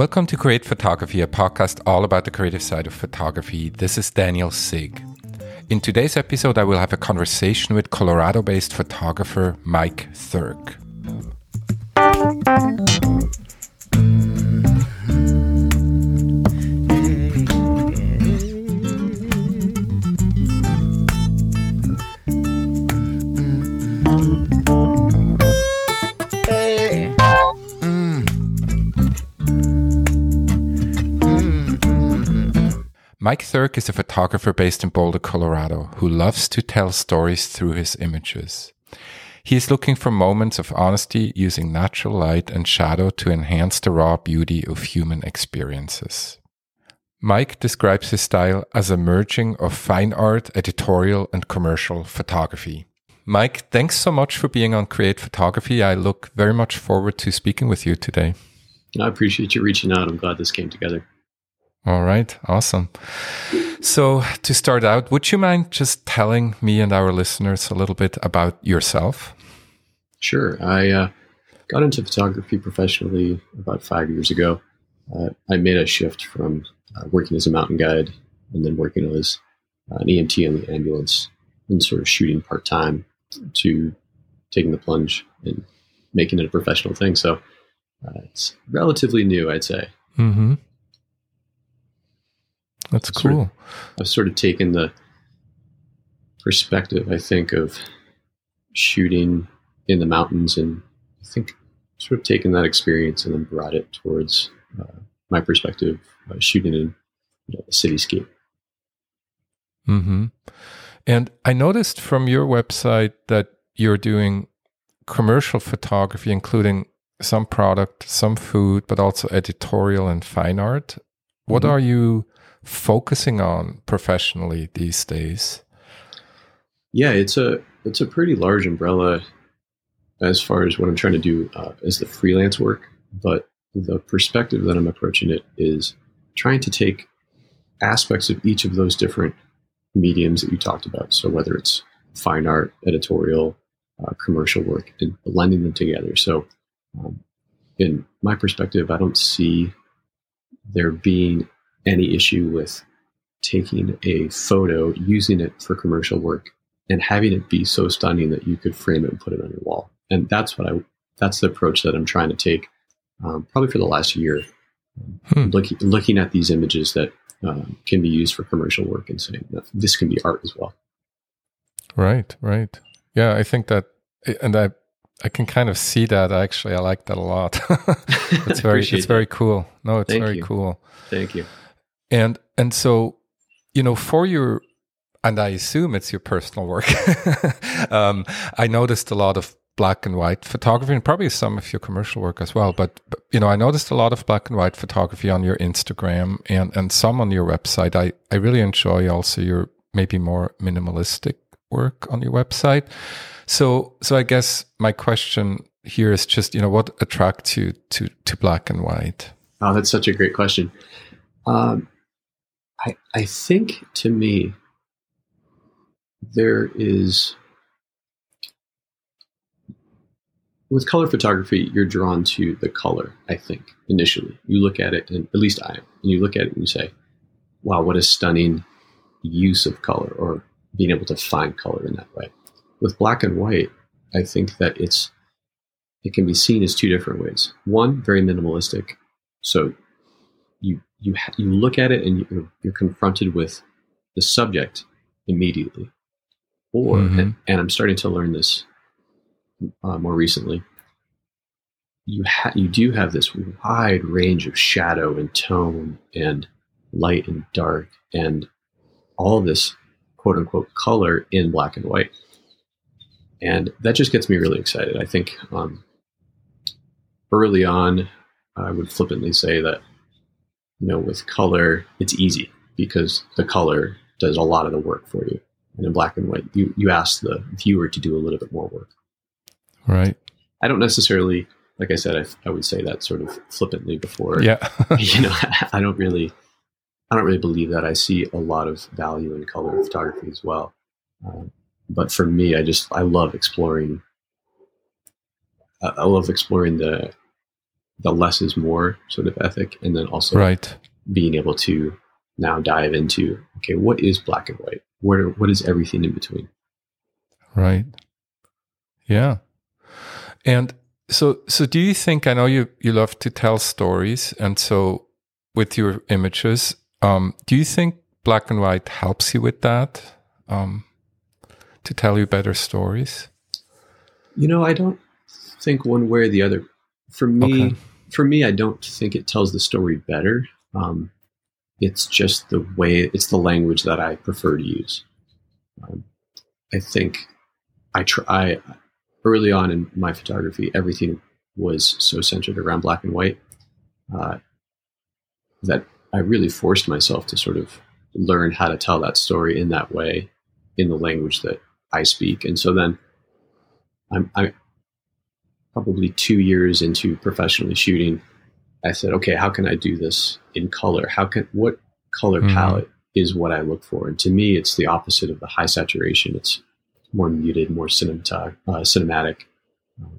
Welcome to Create Photography, a podcast all about the creative side of photography. This is Daniel Sigg. In today's episode, I will have a conversation with Colorado based photographer Mike Thurk. Mike Thurk is a photographer based in Boulder, Colorado, who loves to tell stories through his images. He is looking for moments of honesty using natural light and shadow to enhance the raw beauty of human experiences. Mike describes his style as a merging of fine art, editorial, and commercial photography. Mike, thanks so much for being on Create Photography. I look very much forward to speaking with you today. I appreciate you reaching out. I'm glad this came together. All right, awesome. So, to start out, would you mind just telling me and our listeners a little bit about yourself? Sure. I uh, got into photography professionally about five years ago. Uh, I made a shift from uh, working as a mountain guide and then working as an EMT on the ambulance and sort of shooting part time to taking the plunge and making it a professional thing. So, uh, it's relatively new, I'd say. Mm-hmm. That's cool. Sort of, I've sort of taken the perspective, I think, of shooting in the mountains, and I think sort of taken that experience and then brought it towards uh, my perspective, uh, shooting in you know, a cityscape. Hmm. And I noticed from your website that you're doing commercial photography, including some product, some food, but also editorial and fine art. What mm-hmm. are you focusing on professionally these days? Yeah, it's a it's a pretty large umbrella as far as what I'm trying to do uh, as the freelance work. But the perspective that I'm approaching it is trying to take aspects of each of those different mediums that you talked about. So whether it's fine art, editorial, uh, commercial work, and blending them together. So, um, in my perspective, I don't see there being any issue with taking a photo, using it for commercial work, and having it be so stunning that you could frame it and put it on your wall. And that's what I that's the approach that I'm trying to take, um, probably for the last year, hmm. looking looking at these images that um, can be used for commercial work and saying this can be art as well. Right, right. Yeah, I think that, and I I can kind of see that. Actually, I like that a lot. it's very it's very cool. No, it's Thank very you. cool. Thank you. And and so, you know, for your and I assume it's your personal work. um, I noticed a lot of black and white photography and probably some of your commercial work as well. But, but, you know, I noticed a lot of black and white photography on your Instagram and, and some on your website. I, I really enjoy also your maybe more minimalistic work on your website. So, so I guess my question here is just, you know, what attracts you to, to black and white? Oh, that's such a great question. Um, I, I think to me, there is, with color photography, you're drawn to the color, I think, initially. You look at it, and at least I am, and you look at it and you say, wow, what a stunning use of color, or being able to find color in that way. With black and white, I think that it's it can be seen as two different ways. One, very minimalistic. So you you ha- you look at it and you, you're confronted with the subject immediately. Or mm-hmm. and, and, I'm starting to learn this uh, more recently. You ha- you do have this wide range of shadow and tone and light and dark and all this quote unquote color in black and white. And that just gets me really excited. I think um, early on, I would flippantly say that you know, with color, it's easy because the color does a lot of the work for you. And in black and white, you, you ask the viewer to do a little bit more work. Right. I don't necessarily, like I said, I, I would say that sort of flippantly before. Yeah. you know, I don't really, I don't really believe that. I see a lot of value in color photography as well. Um, but for me, I just, I love exploring. I love exploring the the less is more sort of ethic, and then also right. being able to now dive into okay, what is black and white? What are, what is everything in between? Right. Yeah. And so so do you think I know you you love to tell stories and so with your images um do you think black and white helps you with that um to tell you better stories? You know, I don't think one way or the other. For me, Okay. For me, I don't think it tells the story better. Um, it's just the way, it's the language that I prefer to use. Um, I think I try early on in my photography, everything was so centered around black and white uh, that I really forced myself to sort of learn how to tell that story in that way, in the language that I speak. And so then I'm, I'm probably two years into professionally shooting. I said, okay, how can I do this in color? How can what color Mhm. palette is what I look for? And to me, it's the opposite of the high saturation. It's more muted, more cinematog- uh, cinematic, um,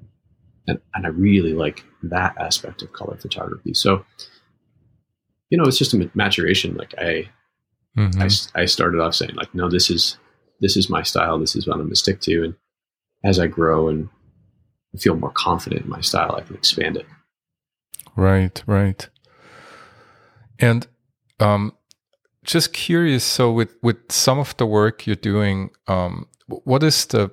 and and I really like that aspect of color photography. So, you know, it's just a maturation. Like I, Mhm. I, I started off saying like, no, this is this is my style. This is what I'm going to stick to. And as I grow and feel more confident in my style, I can expand it. Right, right. And um, just curious. So, with with some of the work you're doing, um, what is the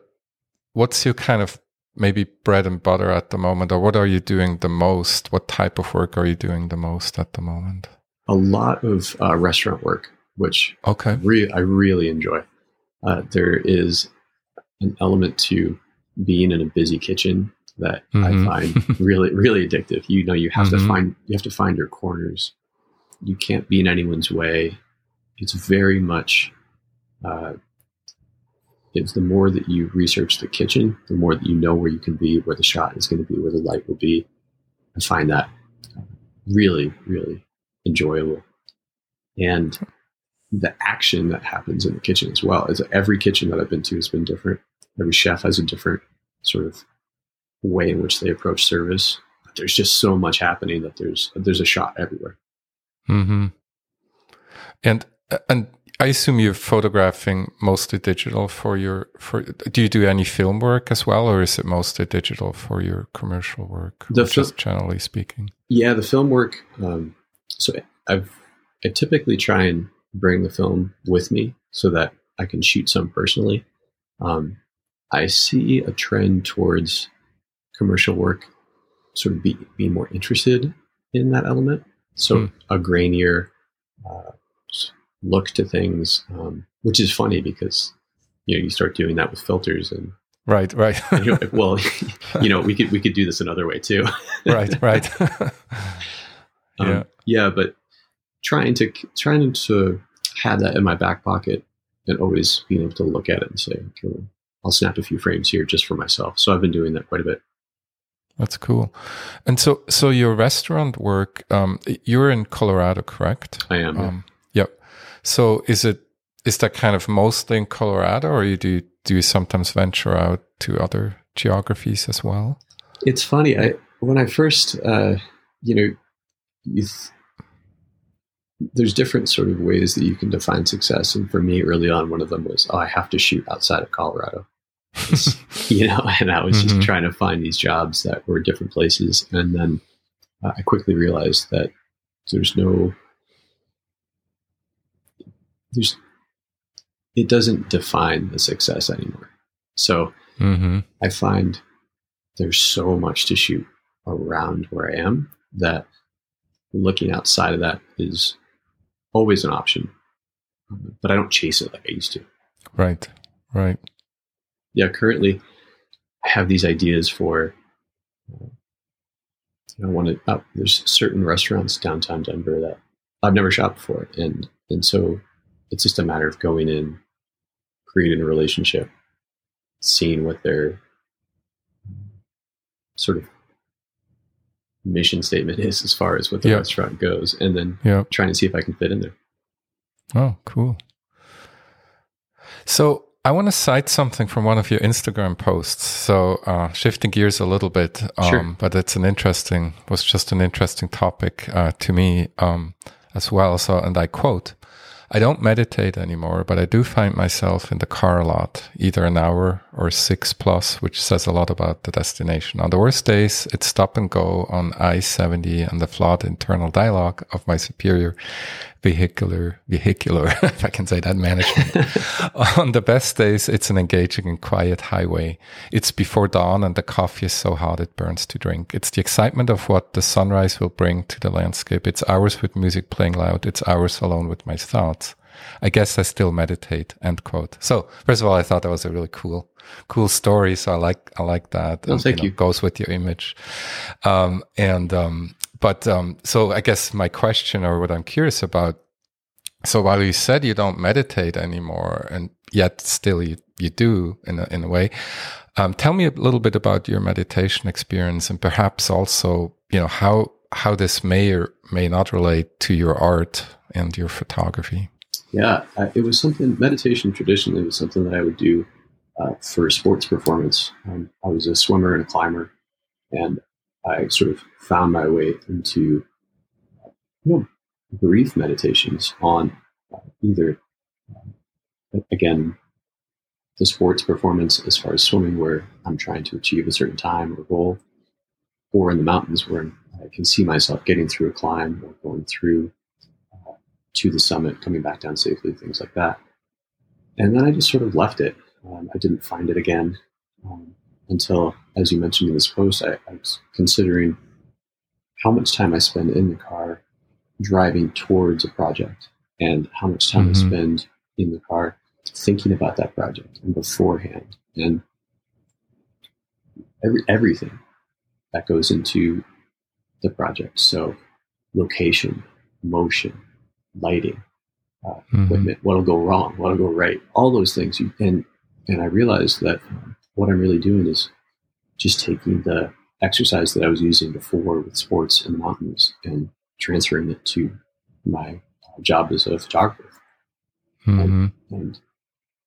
what's your kind of maybe bread and butter at the moment, or what are you doing the most? What type of work are you doing the most at the moment? A lot of uh, restaurant work, which Okay. re- I really enjoy. Uh, there is an element to being in a busy kitchen that Mhm. I find really, really addictive. You know, you have Mhm. to find you have to find your corners. You can't be in anyone's way. It's very much. Uh, it's the more that you research the kitchen, the more that you know where you can be, where the shot is going to be, where the light will be. I find that really, really enjoyable. And the action that happens in the kitchen as well is every kitchen that I've been to has been different. Every chef has a different sort of way in which they approach service. But there's just so much happening that there's there's a shot everywhere. hmm And and I assume you're photographing mostly digital for your for. Do you do any film work as well, or is it mostly digital for your commercial work? The fil- just generally speaking. Yeah, the film work. Um, so I've I typically try and bring the film with me so that I can shoot some personally. Um, I see a trend towards commercial work, sort of be, being more interested in that element. So Hmm. a grainier uh, look to things, um, which is funny because you know you start doing that with filters and, Right, right, and like, well, you know we could we could do this another way too. right, right. Um, Yeah. yeah, but trying to trying to have that in my back pocket and always being able to look at it and say, okay, I'll snap a few frames here just for myself. So I've been doing that quite a bit. That's cool. And so, so your restaurant work, um, you're in Colorado, correct? I am. yeah. Um, yep. So is it is that kind of mostly in Colorado, or you do you do you sometimes venture out to other geographies as well? It's funny. I when I first, uh, you know, you th- there's different sort of ways that you can define success, and for me, early on, one of them was, oh, I have to shoot outside of Colorado. you know, and I was Mhm. just trying to find these jobs that were different places, and then uh, I quickly realized that there's no, there's, it doesn't define the success anymore. So hmm I find there's so much to shoot around where I am that looking outside of that is always an option, but I don't chase it like I used to. Right, right. yeah, currently I have these ideas for. I want to. Uh, there's certain restaurants downtown Denver that I've never shopped before, and and so it's just a matter of going in, creating a relationship, seeing what their sort of mission statement is as far as what the Yeah. restaurant goes, and then Yeah. trying to see if I can fit in there. Oh, cool. So I want to cite something from one of your Instagram posts. So uh, shifting gears a little bit, um, Sure. but it's an interesting was just an interesting topic uh, to me um, as well. So, and I quote. I don't meditate anymore, but I do find myself in the car a lot, either an hour or six plus, which says a lot about the destination. On the worst days, it's stop and go on I 70 and the flawed internal dialogue of my superior vehicular, vehicular, if I can say that management. on the best days, it's an engaging and quiet highway. It's before dawn and the coffee is so hot it burns to drink. It's the excitement of what the sunrise will bring to the landscape. It's hours with music playing loud. It's hours alone with my thoughts. I guess I still meditate. End quote. So first of all, I thought that was a really cool, cool story. So I like, I like that. Oh, And, thank know, you. Goes with your image. Um, and, um, but, um, so I guess my question or what I'm curious about. So while you said you don't meditate anymore and yet still you, you do in a, in a way, um, tell me a little bit about your meditation experience and perhaps also, you know, how, how this may or may not relate to your art and your photography. Yeah, it was something. Meditation traditionally was something that I would do uh, for sports performance. Um, I was a swimmer and a climber, and I sort of found my way into you know, brief meditations on either again the sports performance as far as swimming, where I'm trying to achieve a certain time or goal, or in the mountains where I can see myself getting through a climb or going through uh, to the summit, coming back down safely, things like that. And then I just sort of left it. Um, I didn't find it again um, until, as you mentioned in this post, I, I was considering how much time I spend in the car driving towards a project and how much time Mhm. I spend in the car thinking about that project and beforehand and every, everything that goes into the project. So location, motion, lighting, uh, Mhm. equipment, what'll go wrong, what'll go right, all those things. You, and and I realized that um, what I'm really doing is just taking the exercise that I was using before with sports and mountains and transferring it to my job as a photographer Mhm. and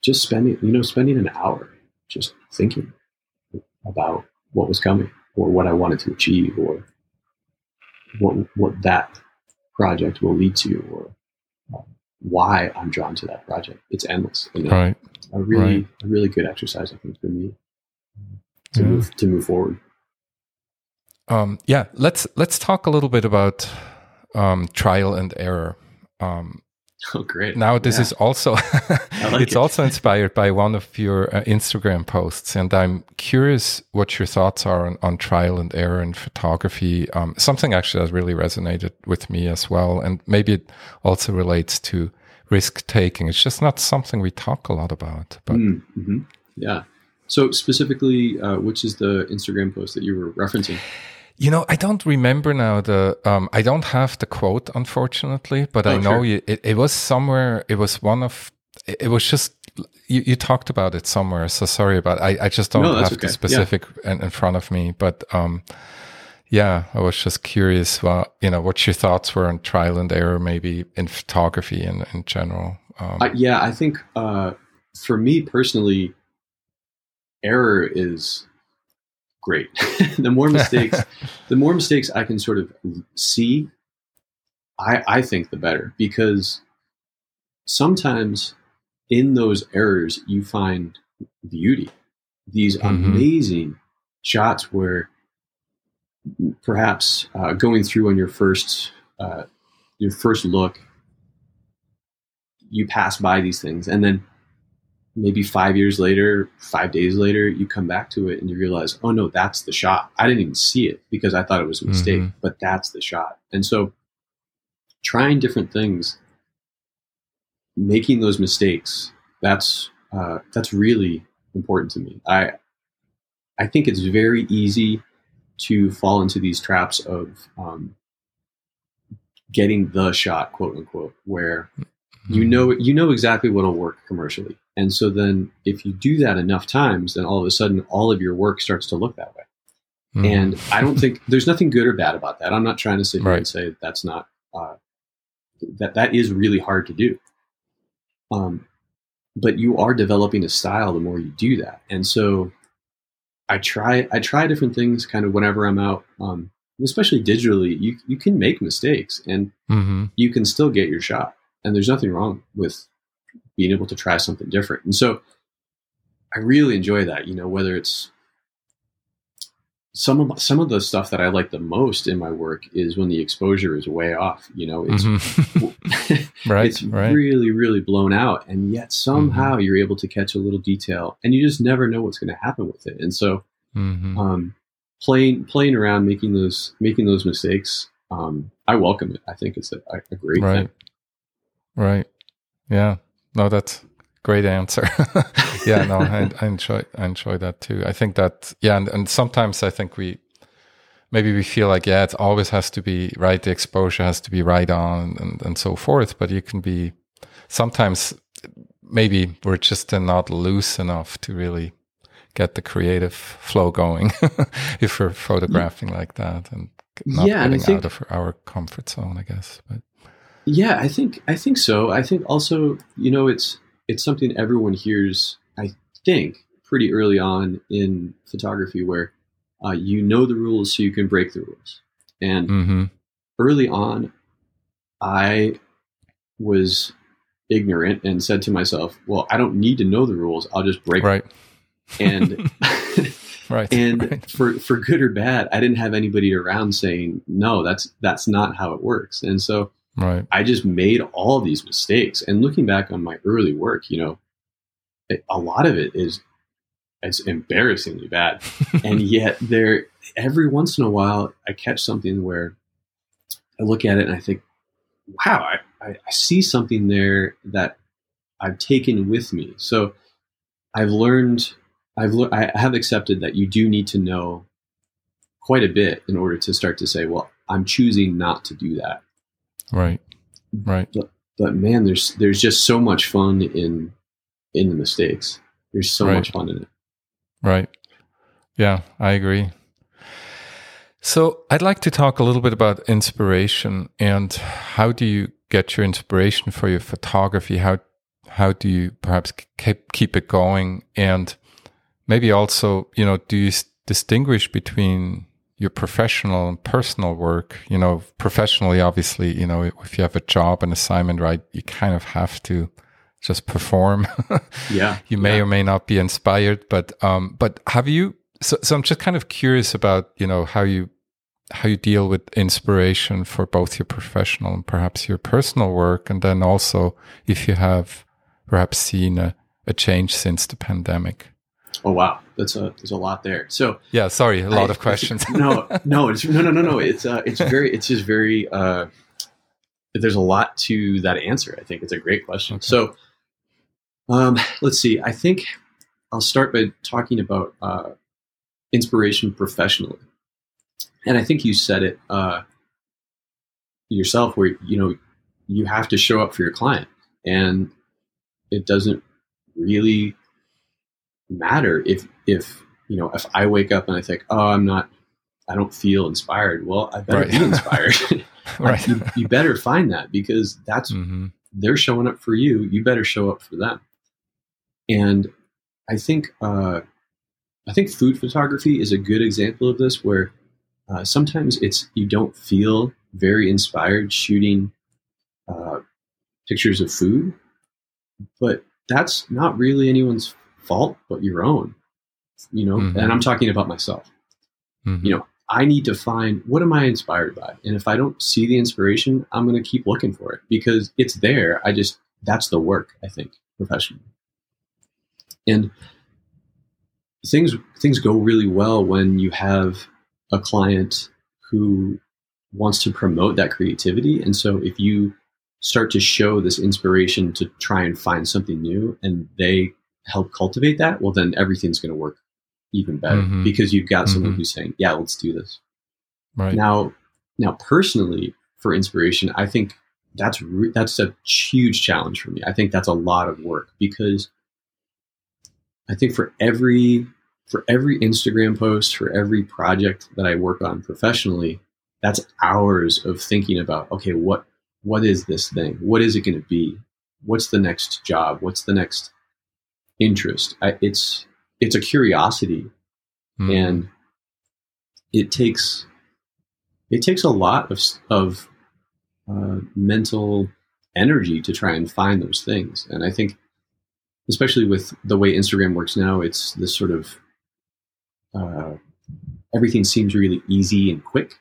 just spending you know spending an hour just thinking about what was coming or what I wanted to achieve or what what that project will lead to or why I'm drawn to that project. It's endless. You know? Right. A really right. a really good exercise I think for me to Yeah. move to move forward. Um, yeah, let's let's talk a little bit about um, trial and error. Um, Oh great. now, this Yeah. is also like it's it. also inspired by one of your uh, Instagram posts, and I'm curious what your thoughts are on, on trial and error in photography. Um, something actually that really resonated with me as well, and maybe it also relates to risk taking. It's just not something we talk a lot about, but Mm, mhm. Yeah. So specifically, uh, which is the Instagram post that you were referencing? You know, I don't remember now the. Um, I don't have the quote, unfortunately, but I Oh, know sure. you, it. It was somewhere. It was one of. It it was just you. You talked about it somewhere. So sorry about. I. I just don't No, have okay. the Yeah. specific in, in front of me. But um, yeah, I was just curious. Well, you know, what your thoughts were on trial and error, maybe in photography in in general. Um, I, yeah, I think uh, for me personally, error is great. the more mistakes, the more mistakes I can sort of see, I, I think the better because sometimes in those errors you find beauty. These Mhm. amazing shots where perhaps uh, going through on your first uh, your first look, you pass by these things, and then maybe five years later, five days later, you come back to it and you realize, oh no, that's the shot. I didn't even see it because I thought it was a mistake, Mhm. but that's the shot. And so, trying different things, making those mistakes, that's uh, that's really important to me. I I think it's very easy to fall into these traps of um, getting the shot, quote unquote, where you know you know exactly what'll work commercially and so then if you do that enough times then all of a sudden all of your work starts to look that way Mhm. and i don't think there's nothing good or bad about that i'm not trying to sit here Right. and say that's not uh, that that is really hard to do um, but you are developing a style the more you do that. And so I try I try different things kind of whenever I'm out. Um, especially digitally, you you can make mistakes and Mm-hmm. you can still get your shot. And there's nothing wrong with being able to try something different. And so I really enjoy that, you know, whether it's some of some of the stuff that I like the most in my work is when the exposure is way off. You know, it's Mhm. right. it's right. really really blown out, and yet somehow you're able to catch a little detail, and you just never know what's going to happen with it. And so, Mhm. um, playing playing around, making those making those mistakes, um, I welcome it. I think it's a, a great Right. thing. Right. Yeah. No, that's great answer. yeah. No, I, I enjoy I enjoy that too. I think that yeah, and, and sometimes I think we maybe we feel like yeah, it always has to be right. The exposure has to be right on and and so forth. But you can be sometimes maybe we're just not loose enough to really get the creative flow going if we're photographing like that and not Yeah, and getting think- out of our comfort zone, I guess. But Yeah, I think I think so. I think also, you know, it's it's something everyone hears. I think pretty early on in photography, where uh, you know the rules, so you can break the rules. And hmm early on, I was ignorant and said to myself, "Well, I don't need to know the rules. I'll just break." them." right, And right, and right. for for good or bad, I didn't have anybody around saying, "No, that's that's not how it works." And so Right. I just made all these mistakes. And looking back on my early work, you know, it, a lot of it is it's embarrassingly bad. and yet there every once in a while I catch something where I look at it and I think, wow, I, I, I see something there that I've taken with me. So I've learned I've lear- I have accepted that you do need to know quite a bit in order to start to say, well, I'm choosing not to do that right. Right. but man, there's there's just so much fun in in the mistakes. There's so Right. much fun in it. Right. Yeah, I agree. So I'd like to talk a little bit about inspiration and how do you get your inspiration for your photography? How how do you perhaps keep keep it going? And maybe also, you know, do you s- distinguish between your professional and personal work? You know, professionally, obviously, you know, if you have a job, an assignment, right, you kind of have to just perform. Yeah, you may yeah. or may not be inspired but um but have you so, so i'm just kind of curious about you know how you how you deal with inspiration for both your professional and perhaps your personal work and then also if you have perhaps seen a, a change since the pandemic Oh wow, that's a there's a lot there. So yeah sorry a lot I- of questions no, no, it's no, no, no, no. It's uh, it's very, it's just very. Uh, there's a lot to that answer. I think it's a great question. Okay. So, um, let's see. I think I'll start by talking about uh, inspiration professionally, and I think you said it uh, yourself, where you know you have to show up for your client, and it doesn't really matter if if you know if I wake up and I think, oh, I'm not, I don't feel inspired. Well, I better Right. be inspired. right you, you better find that because that's hmm they're showing up for you. You better show up for them. And I think uh, I think food photography is a good example of this, where uh, sometimes it's you don't feel very inspired shooting uh, pictures of food, but that's not really anyone's fault but your own. You know, Mhm. and I'm talking about myself. hmm You know, I need to find what am I inspired by? And if I don't see the inspiration, I'm going to keep looking for it because it's there. I just, that's the work, I think, professionally. And things, things go really well when you have a client who wants to promote that creativity. And so if you start to show this inspiration to try and find something new and they help cultivate that, well, then everything's going to work even better Mhm. because you've got someone Mhm. who's saying, yeah, let's do this. right Now, now personally for inspiration, I think that's re- that's a huge challenge for me. I think that's a lot of work because I think for every for every Instagram post, for every project that I work on professionally, that's hours of thinking about, okay, what what is this thing? What is it going to be? What's the next job? What's the next interest. I, it's it's a curiosity, Mhm. and it takes it takes a lot of of uh, mental energy to try and find those things. And I think, especially with the way Instagram works now, it's this sort of uh, everything seems really easy and quick,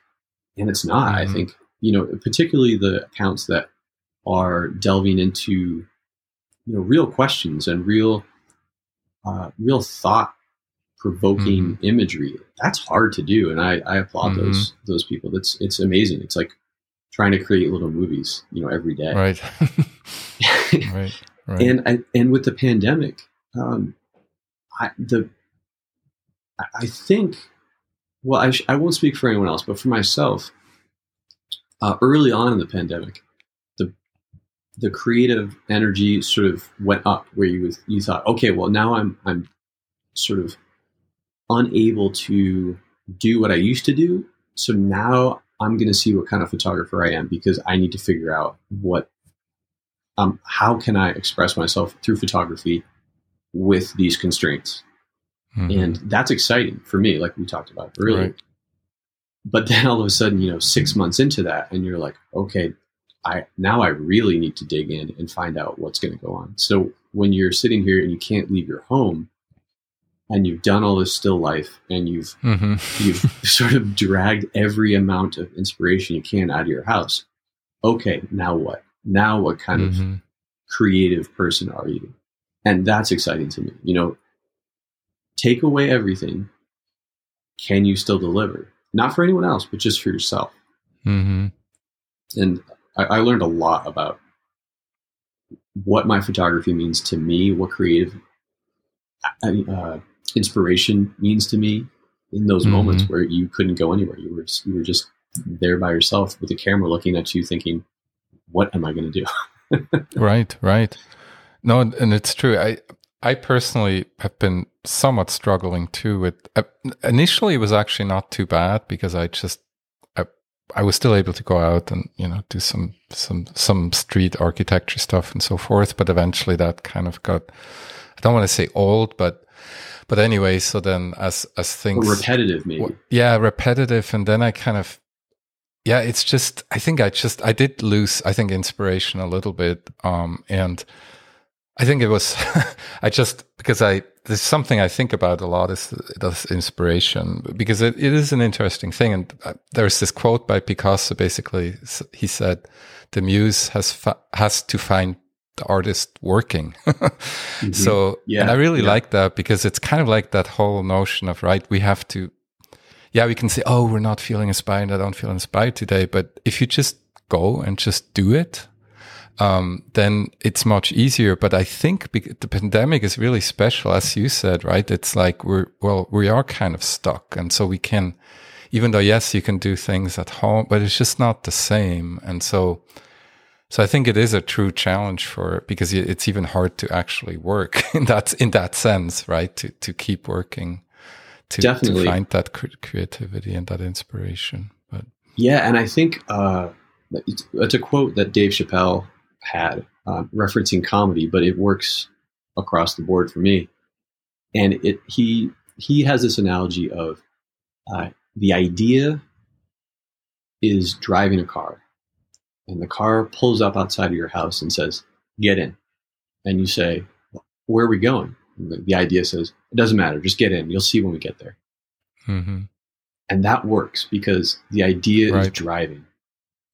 and it's not. I Mhm. think you know, particularly the accounts that are delving into you know real questions and real uh, real thought provoking imagery. That's hard to do, and I, I applaud Mhm. those those people. That's it's amazing. It's like trying to create little movies, you know, every day. Right. right. Right. and I, and with the pandemic, um, I, the I- think, well, I, sh- I won't speak for anyone else, but for myself, uh, early on in the pandemic, the creative energy sort of went up, where you was, you thought, okay, well, now I'm I'm sort of unable to do what I used to do, so now I'm going to see what kind of photographer I am because I need to figure out what um, how can I express myself through photography with these constraints? Mhm. And that's exciting for me, like we talked about earlier. Right. But then all of a sudden, you know, six months into that, and you're like, okay, I now I really need to dig in and find out what's going to go on. So when you're sitting here and you can't leave your home, and you've done all this still life, and you've Mhm. you've sort of dragged every amount of inspiration you can out of your house. Okay, now what? Now what kind of Mhm. creative person are you? And that's exciting to me. You know, take away everything. Can you still deliver? Not for anyone else, but just for yourself. Mhm. And I, I learned a lot about what my photography means to me, what creative uh, inspiration means to me in those Mhm. moments where you couldn't go anywhere. You were you were just there by yourself with a camera looking at you, thinking, "What am I going to do?" Right, right. No, and and it's true. I I personally have been somewhat struggling too with uh, initially it was actually not too bad because I just I, was still able to go out and you know do some some some street architecture stuff and so forth but eventually that kind of got I don't want to say old but but anyway so then as as Or things repetitive, maybe. w- yeah repetitive and then i kind of yeah it's just i think i just i did lose i think inspiration a little bit um and i think it was i just because i there's something i think about a lot is this inspiration because it, it is an interesting thing and uh, there's this quote by picasso basically he said the muse has fa- has to find the artist working Mhm. so Yeah, and i really yeah. like that because it's kind of like that whole notion of right we have to yeah we can say oh we're not feeling inspired i don't feel inspired today but if you just go and just do it um, then it's much easier but i think the pandemic is really special as you said right it's like we're well we are kind of stuck and so we can even though yes you can do things at home but it's just not the same and so so I think it is a true challenge for because it's even hard to actually work in that in that sense, right? To to keep working, to, Definitely. to find that cre- creativity and that inspiration. But Yeah, and I think uh, a quote that Dave Chappelle had uh, referencing comedy, but it works across the board for me. And it he he has this analogy of uh, the idea is driving a car, and the car pulls up outside of your house and says, "Get in," and you say, "Where are we going?" And the, the idea says, "It doesn't matter, just get in. You'll see when we get there." mhm. and that works because the idea is driving.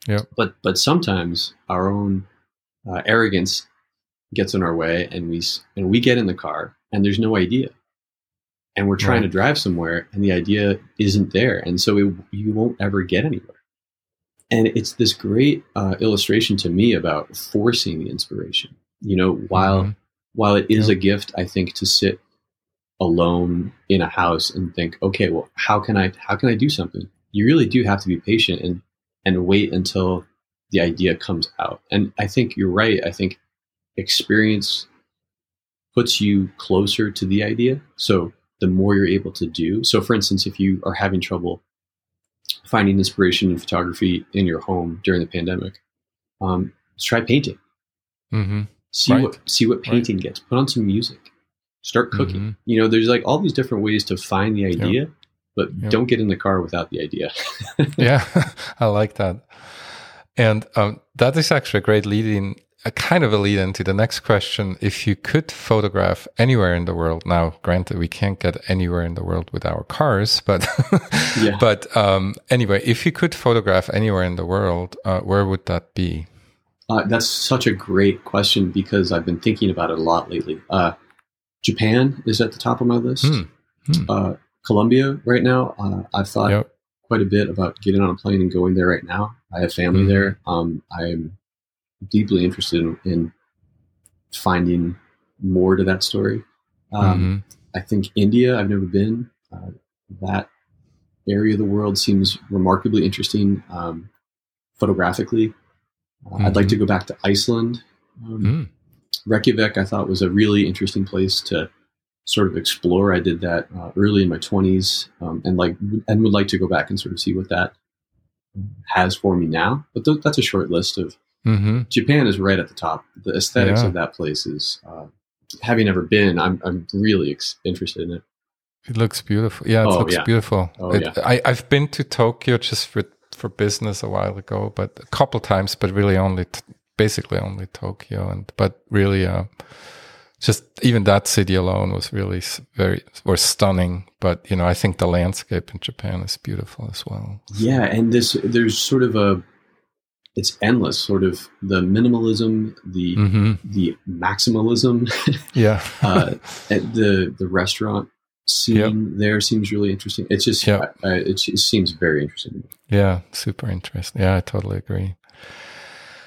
Yep. But but sometimes our own uh, arrogance gets in our way, and we and we get in the car, and there's no idea, and we're trying Right. to drive somewhere, and the idea isn't there, and so it, you won't ever get anywhere. And it's this great uh, illustration to me about forcing the inspiration. You know, while Mhm. while it is Yep. a gift, I think to sit alone in a house and think, okay, well, how can I how can I do something? You really do have to be patient and and wait until the idea comes out. And I think you're right. I think experience puts you closer to the idea. So the more you're able to do. So for instance, if you are having trouble finding inspiration in photography in your home during the pandemic, um, try painting. Mhm. See Right. what see what painting gets. Put on some music. Start cooking. Mhm. You know, there's like all these different ways to find the idea, but Yep. don't get in the car without the idea. yeah, I like that. And um, that is actually a great lead in, a kind of a lead into the next question. If you could photograph anywhere in the world, now granted, we can't get anywhere in the world with our cars, but, Yeah. but um, anyway, if you could photograph anywhere in the world, uh, where would that be? Uh, that's such a great question because I've been thinking about it a lot lately. Uh, Japan is at the top of my list. Hmm. Uh, Colombia right now. Uh, I've thought Yep. quite a bit about getting on a plane and going there right now. I have family Mhm. there. Um, I'm deeply interested in, in finding more to that story. Um, Mhm. I think India, I've never been. Uh, that area of the world seems remarkably interesting um, photographically. Uh, I'd like to go back to Iceland. Um, Mm. Reykjavik, I thought was a really interesting place to sort of explore. I did that uh, early in my twenties, um, and like, and would like to go back and sort of see what that has for me now. But th- that's a short list of Mhm. Japan is right at the top. The aesthetics Yeah. of that place is, uh, having never been, I'm I'm really ex- interested in it. It looks beautiful. Yeah, it Oh, looks yeah. beautiful. Oh, It- yeah. I, I've been to Tokyo just for, for business a while ago, but a couple times, but really only, t- basically only Tokyo. And, but really, uh, just even that city alone was really very, was stunning. But, you know, I think the landscape in Japan is beautiful as well. Yeah, and this there's sort of a it's endless, sort of the minimalism, the hmm the maximalism. Yeah. uh, the the restaurant scene Yep. there seems really interesting. It's just Yep. I, it, it seems very interesting. Yeah, super interesting. Yeah, I totally agree.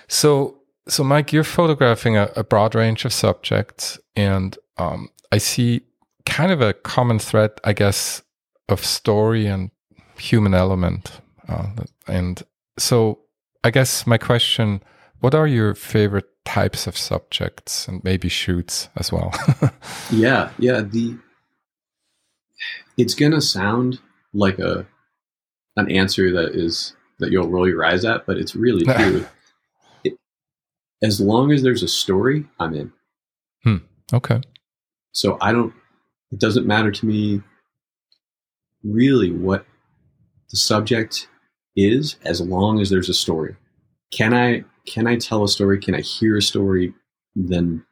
So, so Mike, you're photographing a, a broad range of subjects, and um, I see kind of a common thread, I guess, of story and human element. Uh, and so, I guess my question: What are your favorite types of subjects, and maybe shoots as well? Yeah, yeah. The it's gonna sound like a an answer that is that you'll roll your eyes at, but it's really true. As long as there's a story, I'm in. Hmm. okay. So I don't. It doesn't matter to me really what the subject is, as long as there's a story. Can I can I tell a story? Can I hear a story? Then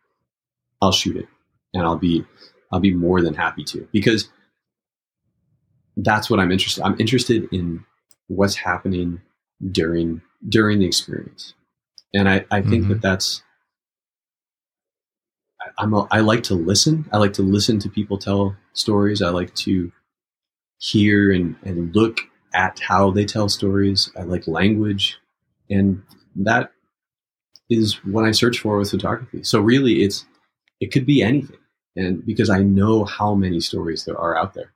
I'll shoot it, and I'll be I'll be more than happy to because that's what I'm interested. I'm interested in what's happening during during the experience, and I I think Mhm. that that's I- I'm a, I like to listen. I like to listen to people tell stories. I like to hear and, and look at how they tell stories. I like language, and that is what I search for with photography. So really, it's it could be anything, and because I know how many stories there are out there.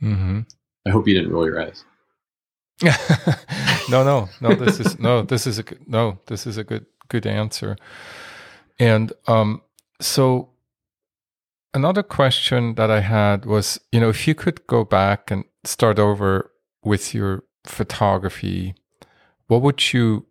hmm I hope you didn't roll your eyes. no, no, no. This is no. This is a no. This is a good good answer. And um, so another question that I had was, you know, if you could go back and start over with your photography, what would you?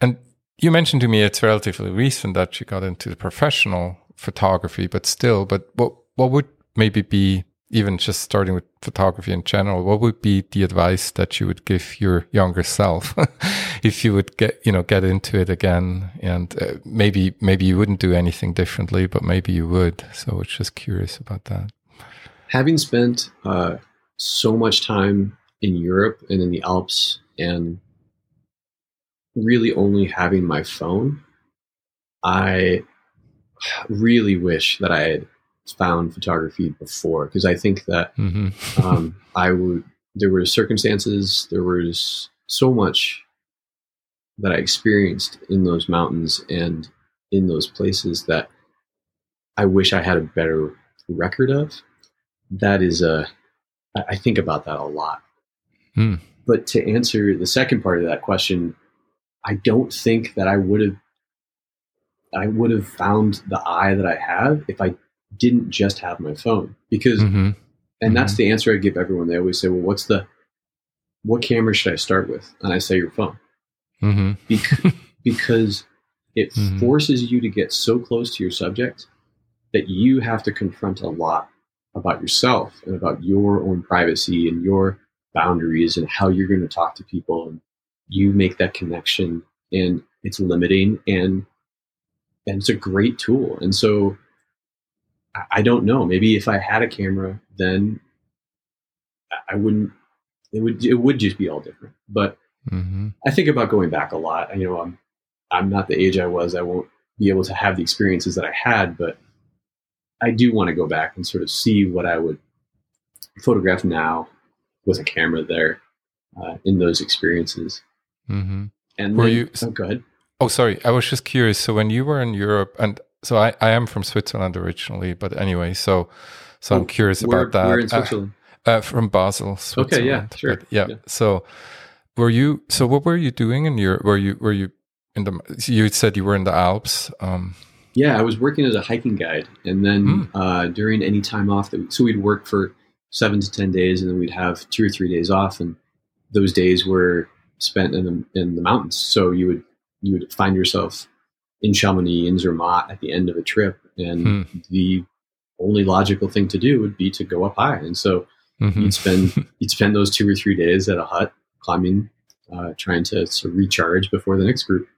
And you mentioned to me it's relatively recent that you got into the professional photography, but still, but what what would maybe be even just starting with photography in general, what would be the advice that you would give your younger self if you would get, you know, get into it again? And uh, maybe, maybe you wouldn't do anything differently, but maybe you would. So I was just curious about that. Having spent uh, so much time in Europe and in the Alps, and really only having my phone, I really wish that I had found photography before because I think that hmm um, I would. There were circumstances. There was so much that I experienced in those mountains and in those places that I wish I had a better record of. That is a. I think about that a lot. Hmm. But to answer the second part of that question, I don't think that I would have. I would have found the eye that I have if I didn't just have my phone because hmm and that's the answer I give everyone. They always say, "Well, what's the what camera should I start with?" And I say, "Your phone," hmm because, because it Mhm. forces you to get so close to your subject that you have to confront a lot about yourself and about your own privacy and your boundaries and how you're going to talk to people and you make that connection and it's limiting and and it's a great tool and so I don't know. Maybe if I had a camera, then I wouldn't. It would. It would just be all different. But mm-hmm. I think about going back a lot. You know, I'm. I'm not the age I was. I won't be able to have the experiences that I had, but I do want to go back and sort of see what I would photograph now with a camera there uh, in those experiences. Mm-hmm. And were then, you? Oh, go ahead. Oh, sorry. I was just curious. So when you were in Europe, and so I, I am from Switzerland originally, but anyway, so so oh, I'm curious where, about that. Where in uh, Switzerland? Uh, uh, from Basel, Switzerland. Okay, yeah, sure. But yeah. yeah. So were you? So what were you doing in your? Were you? Were you in the? You said you were in the Alps. Um, yeah, I was working as a hiking guide, and then mm. uh, during any time off that, so we'd work for seven to ten days, and then we'd have two or three days off, and those days were spent in the in the mountains. So you would you would find yourself in Chamonix, in Zermatt at the end of a trip. And hmm. the only logical thing to do would be to go up high. And so mm-hmm. you'd spend you'd spend those two or three days at a hut climbing, uh, trying to sort of recharge before the next group.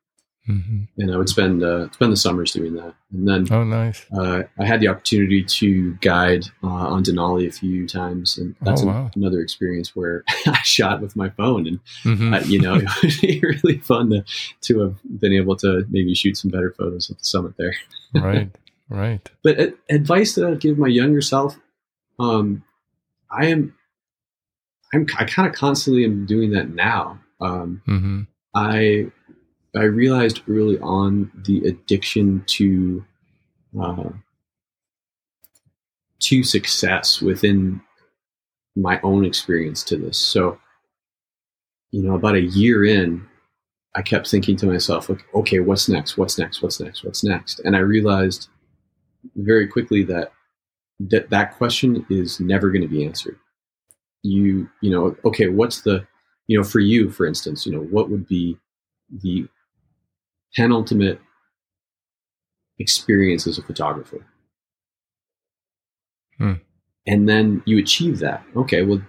Mm-hmm. And I would spend uh, spend the summers doing that. And then, oh, nice! Uh, I had the opportunity to guide uh, on Denali a few times, and that's oh, wow. an, another experience where I shot with my phone, and mm-hmm. Uh, you know, it would be really fun to to have been able to maybe shoot some better photos at the summit there. right, right. But advice that I'd give my younger self, um, I am, I'm I kind of constantly am doing that now. Um, mm-hmm. I I realized early on the addiction to uh, to success within my own experience to this. So, you know, about a year in, I kept thinking to myself, like, okay, what's next? What's next? What's next? What's next? And I realized very quickly that that, that question is never going to be answered. You, you know, okay, what's the, you know, for you, for instance, you know, what would be the penultimate experience as a photographer. Hmm. And then you achieve that. Okay, well,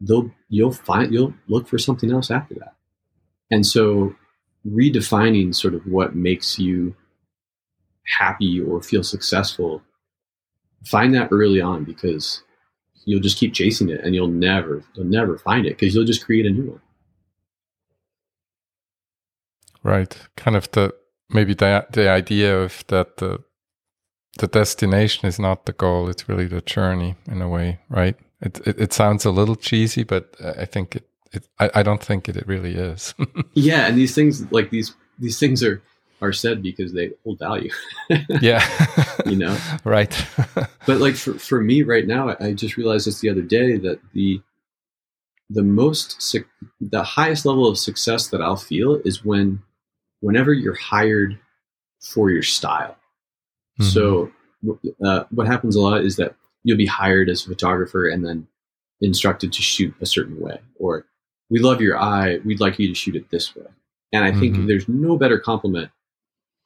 they'll you'll find you'll look for something else after that. And so redefining sort of what makes you happy or feel successful, find that early on because you'll just keep chasing it and you'll never you'll never find it because you'll just create a new one. Right. Kind of the maybe the the idea of that the the destination is not the goal; it's really the journey in a way, right? It it, it sounds a little cheesy, but I think it. it I, I don't think it, it really is. yeah, and these things like these these things are are said because they hold value. yeah. you know? Right. but like for, for me right now, I just realized this the other day that the the most the highest level of success that I'll feel is when whenever you're hired for your style. Mm-hmm. So uh, what happens a lot is that you'll be hired as a photographer and then instructed to shoot a certain way, or we love your eye, we'd like you to shoot it this way. And I think mm-hmm. there's no better compliment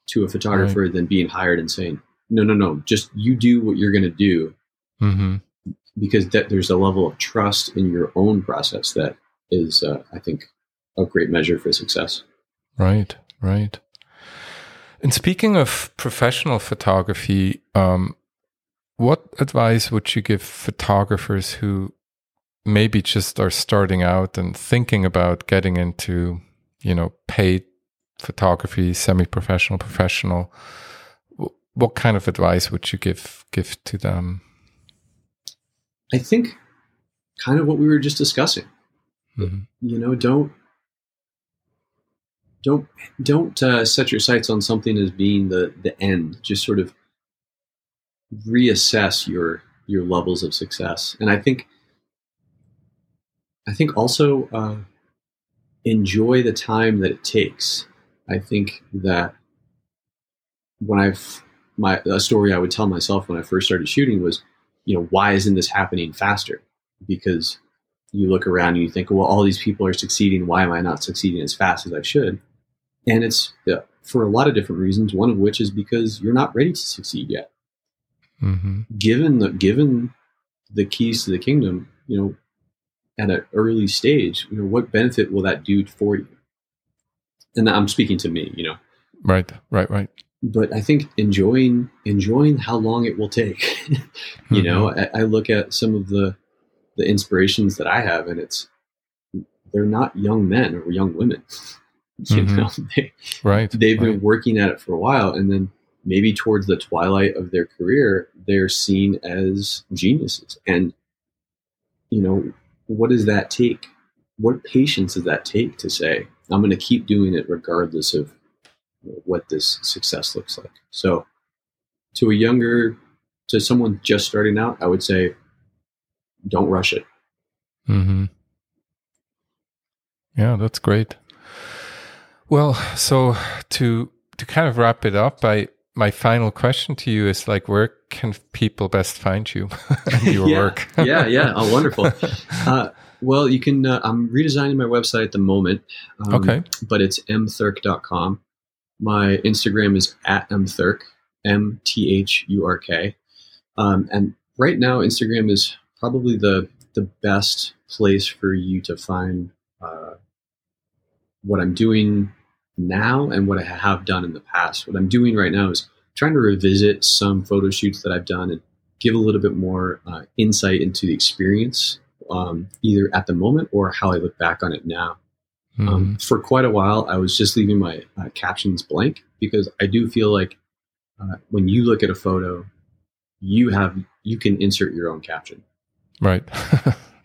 to a photographer right. than being hired and saying, no, no, no, just you do what you're going to do. Mm-hmm. Because that there's a level of trust in your own process that is, uh, I think, a great measure for success. Right. Right. And speaking of professional photography, um, what advice would you give photographers who maybe just are starting out and thinking about getting into, you know, paid photography, semi-professional, professional? What kind of advice would you give give to them? I think kind of what we were just discussing. Mm-hmm. You know, don't don't don't uh, set your sights on something as being the the end. Just sort of reassess your your levels of success, and I think I think also uh, enjoy the time that it takes. I think that when I've my a story I would tell myself when I first started shooting was, you know, why isn't this happening faster? Because you look around and you think, well, all these people are succeeding. Why am I not succeeding as fast as I should? And it's for a lot of different reasons, one of which is because you're not ready to succeed yet. hmm given the given the keys to the kingdom, you know, at an early stage, you know, what benefit will that do for you? And I'm speaking to me, you know, Right, right, right. but I think enjoying enjoying how long it will take. you know, I, I look at some of the the inspirations that I have, and it's they're not young men or young women. You Mhm. know, they, Right. they've been working at it for a while, and then maybe towards the twilight of their career, they're seen as geniuses. And you know, what does that take? What patience does that take to say, I'm going to keep doing it regardless of what this success looks like? So, to a younger, to someone just starting out, I would say, don't rush it. hmm Yeah, that's great. Well, so to to kind of wrap it up, I my final question to you is like, where can people best find you and your yeah, work? yeah, yeah. Oh, wonderful. Uh, well, you can. Uh, I'm redesigning my website at the moment. Um, Okay. But it's mthurk.com. My Instagram is at mthurk, M T H U R K. Um, and right now, Instagram is probably the the best place for you to find uh, what I'm doing now and what I have done in the past. What I'm doing right now is trying to revisit some photo shoots that I've done and give a little bit more uh, insight into the experience, um, either at the moment or how I look back on it now. Mhm. Um, for quite a while, I was just leaving my uh, captions blank because I do feel like uh, when you look at a photo, you have you can insert your own caption. right.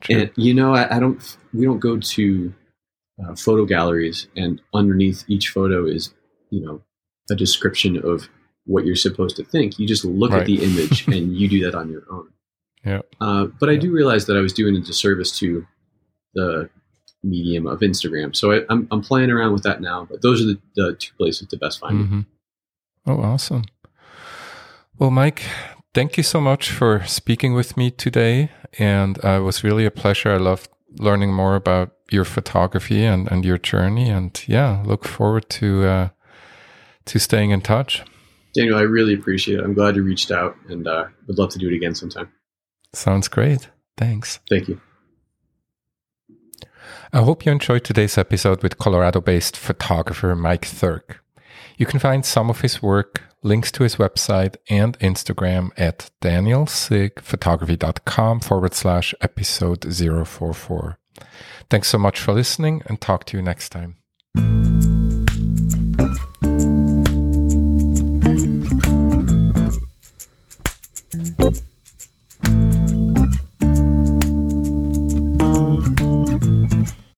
And you know, I, I don't. We don't go to uh, photo galleries, and underneath each photo is, you know, a description of what you're supposed to think. You just look Right. at the image, and you do that on your own. Yeah. Uh, but I Yeah. do realize that I was doing a disservice to the medium of Instagram, so I, I'm I'm playing around with that now. But those are the, the two places to best find me. Mhm. Oh, awesome. Well, Mike, thank you so much for speaking with me today. And uh, it was really a pleasure. I loved learning more about your photography and, and your journey. And yeah, look forward to uh, to staying in touch. Daniel, I really appreciate it. I'm glad you reached out, and uh, would love to do it again sometime. Sounds great. Thanks. Thank you. I hope you enjoyed today's episode with Colorado based photographer Mike Thurk. You can find some of his work, links to his website and Instagram at danielsiggphotography.com forward slash episode 044. Thanks so much for listening and talk to you next time.